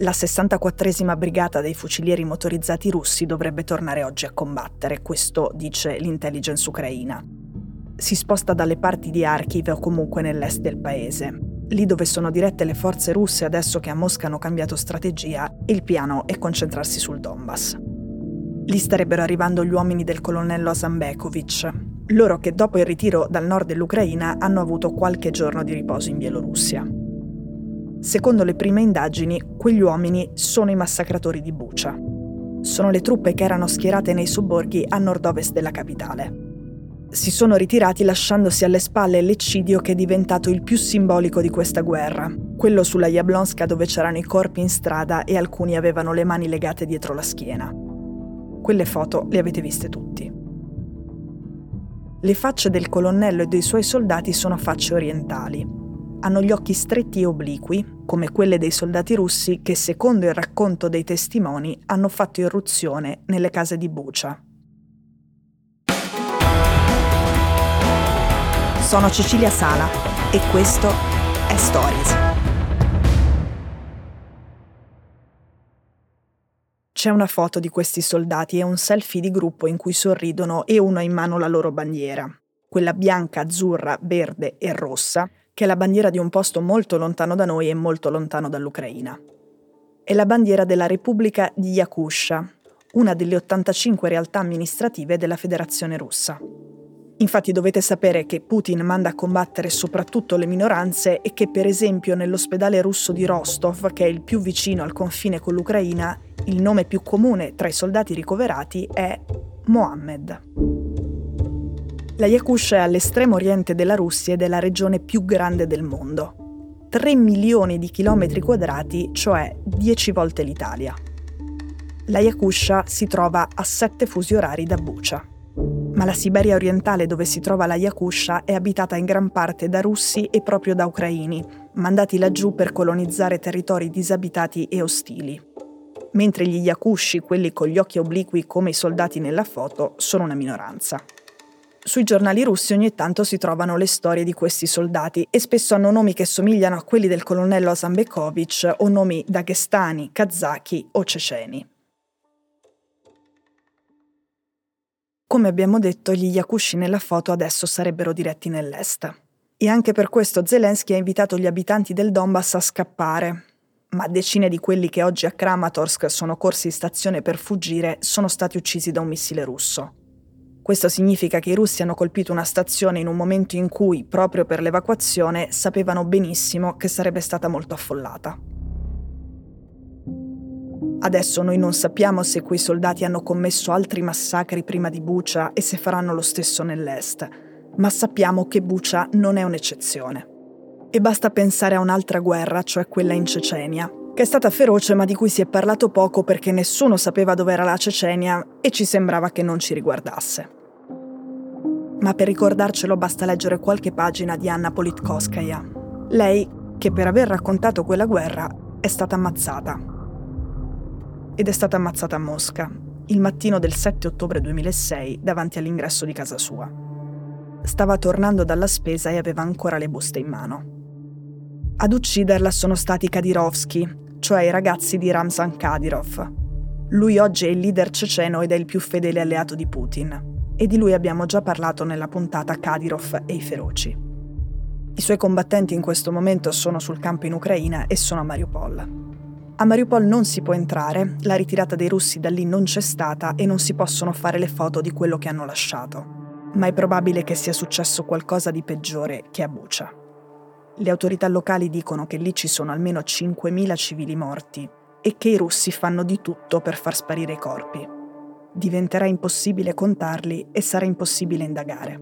La 64esima brigata dei fucilieri motorizzati russi dovrebbe tornare oggi a combattere, questo dice l'intelligence ucraina. Si sposta dalle parti di Kharkiv o comunque nell'est del paese. Lì dove sono dirette le forze russe adesso che a Mosca hanno cambiato strategia, il piano è concentrarsi sul Donbass. Lì starebbero arrivando gli uomini del colonnello Azambekovic, loro che dopo il ritiro dal nord dell'Ucraina hanno avuto qualche giorno di riposo in Bielorussia. Secondo le prime indagini, quegli uomini sono i massacratori di Bucha. Sono le truppe che erano schierate nei sobborghi a nord-ovest della capitale. Si sono ritirati lasciandosi alle spalle l'eccidio che è diventato il più simbolico di questa guerra, quello sulla Jablonska dove c'erano i corpi in strada e alcuni avevano le mani legate dietro la schiena. Quelle foto le avete viste tutti. Le facce del colonnello e dei suoi soldati sono facce orientali, hanno gli occhi stretti e obliqui, come quelle dei soldati russi che, secondo il racconto dei testimoni, hanno fatto irruzione nelle case di Bucha. Sono Cecilia Sala e questo è Stories. C'è una foto di questi soldati e un selfie di gruppo in cui sorridono e uno ha in mano la loro bandiera, quella bianca, azzurra, verde e rossa, che è la bandiera di un posto molto lontano da noi e molto lontano dall'Ucraina. È la bandiera della Repubblica di Yakusha, una delle 85 realtà amministrative della Federazione russa. Infatti dovete sapere che Putin manda a combattere soprattutto le minoranze e che per esempio nell'ospedale russo di Rostov, che è il più vicino al confine con l'Ucraina, il nome più comune tra i soldati ricoverati è Mohammed. La Yakusha è all'estremo oriente della Russia ed è la regione più grande del mondo. 3 milioni di chilometri quadrati, cioè 10 volte l'Italia. La Yakusha si trova a 7 fusi orari da Bucha. Ma la Siberia orientale dove si trova la Yakusha è abitata in gran parte da russi e proprio da ucraini, mandati laggiù per colonizzare territori disabitati e ostili. Mentre gli Yakushi, quelli con gli occhi obliqui come i soldati nella foto, sono una minoranza. Sui giornali russi ogni tanto si trovano le storie di questi soldati e spesso hanno nomi che somigliano a quelli del colonnello Azambekovic o nomi daghestani, kazaki o ceceni. Come abbiamo detto, gli Yakushi nella foto adesso sarebbero diretti nell'est. E anche per questo Zelensky ha invitato gli abitanti del Donbass a scappare. Ma decine di quelli che oggi a Kramatorsk sono corsi in stazione per fuggire sono stati uccisi da un missile russo. Questo significa che i russi hanno colpito una stazione in un momento in cui, proprio per l'evacuazione, sapevano benissimo che sarebbe stata molto affollata. Adesso noi non sappiamo se quei soldati hanno commesso altri massacri prima di Bucha e se faranno lo stesso nell'est, ma sappiamo che Bucha non è un'eccezione. E basta pensare a un'altra guerra, cioè quella in Cecenia, che è stata feroce ma di cui si è parlato poco perché nessuno sapeva dov'era la Cecenia e ci sembrava che non ci riguardasse ma per ricordarcelo basta leggere qualche pagina di Anna Politkovskaya. Lei, che per aver raccontato quella guerra, è stata ammazzata. Ed è stata ammazzata a Mosca, il mattino del 7 ottobre 2006, davanti all'ingresso di casa sua. Stava tornando dalla spesa e aveva ancora le buste in mano. Ad ucciderla sono stati Kadirovsky, cioè i ragazzi di Ramzan Kadyrov. Lui oggi è il leader ceceno ed è il più fedele alleato di Putin e di lui abbiamo già parlato nella puntata Kadyrov e i feroci. I suoi combattenti in questo momento sono sul campo in Ucraina e sono a Mariupol. A Mariupol non si può entrare, la ritirata dei russi da lì non c'è stata e non si possono fare le foto di quello che hanno lasciato. Ma è probabile che sia successo qualcosa di peggiore che a Bucha. Le autorità locali dicono che lì ci sono almeno 5.000 civili morti e che i russi fanno di tutto per far sparire i corpi diventerà impossibile contarli e sarà impossibile indagare.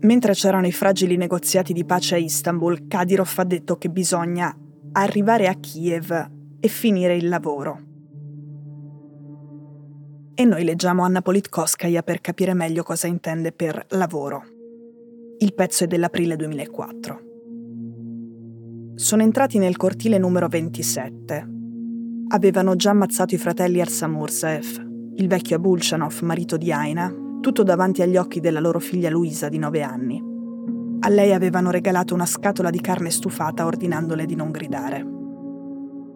Mentre c'erano i fragili negoziati di pace a Istanbul, Kadyrov ha detto che bisogna arrivare a Kiev e finire il lavoro. E noi leggiamo Anna Politkovskaya per capire meglio cosa intende per lavoro. Il pezzo è dell'aprile 2004. Sono entrati nel cortile numero 27. Avevano già ammazzato i fratelli Arsamurzaev, il vecchio Abulshanov, marito di Aina, tutto davanti agli occhi della loro figlia Luisa di nove anni. A lei avevano regalato una scatola di carne stufata ordinandole di non gridare.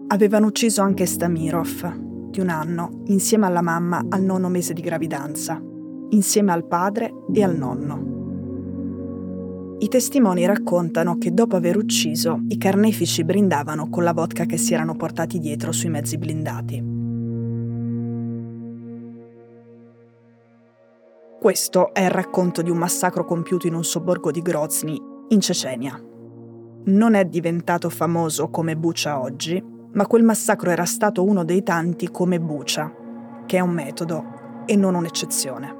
avevano ucciso anche Stamirov, di un anno, insieme alla mamma al nono mese di gravidanza, insieme al padre e al nonno. I testimoni raccontano che dopo aver ucciso, i carnefici brindavano con la vodka che si erano portati dietro sui mezzi blindati. Questo è il racconto di un massacro compiuto in un sobborgo di Grozny, in Cecenia. Non è diventato famoso come Bucha oggi, ma quel massacro era stato uno dei tanti come Bucha, che è un metodo e non un'eccezione.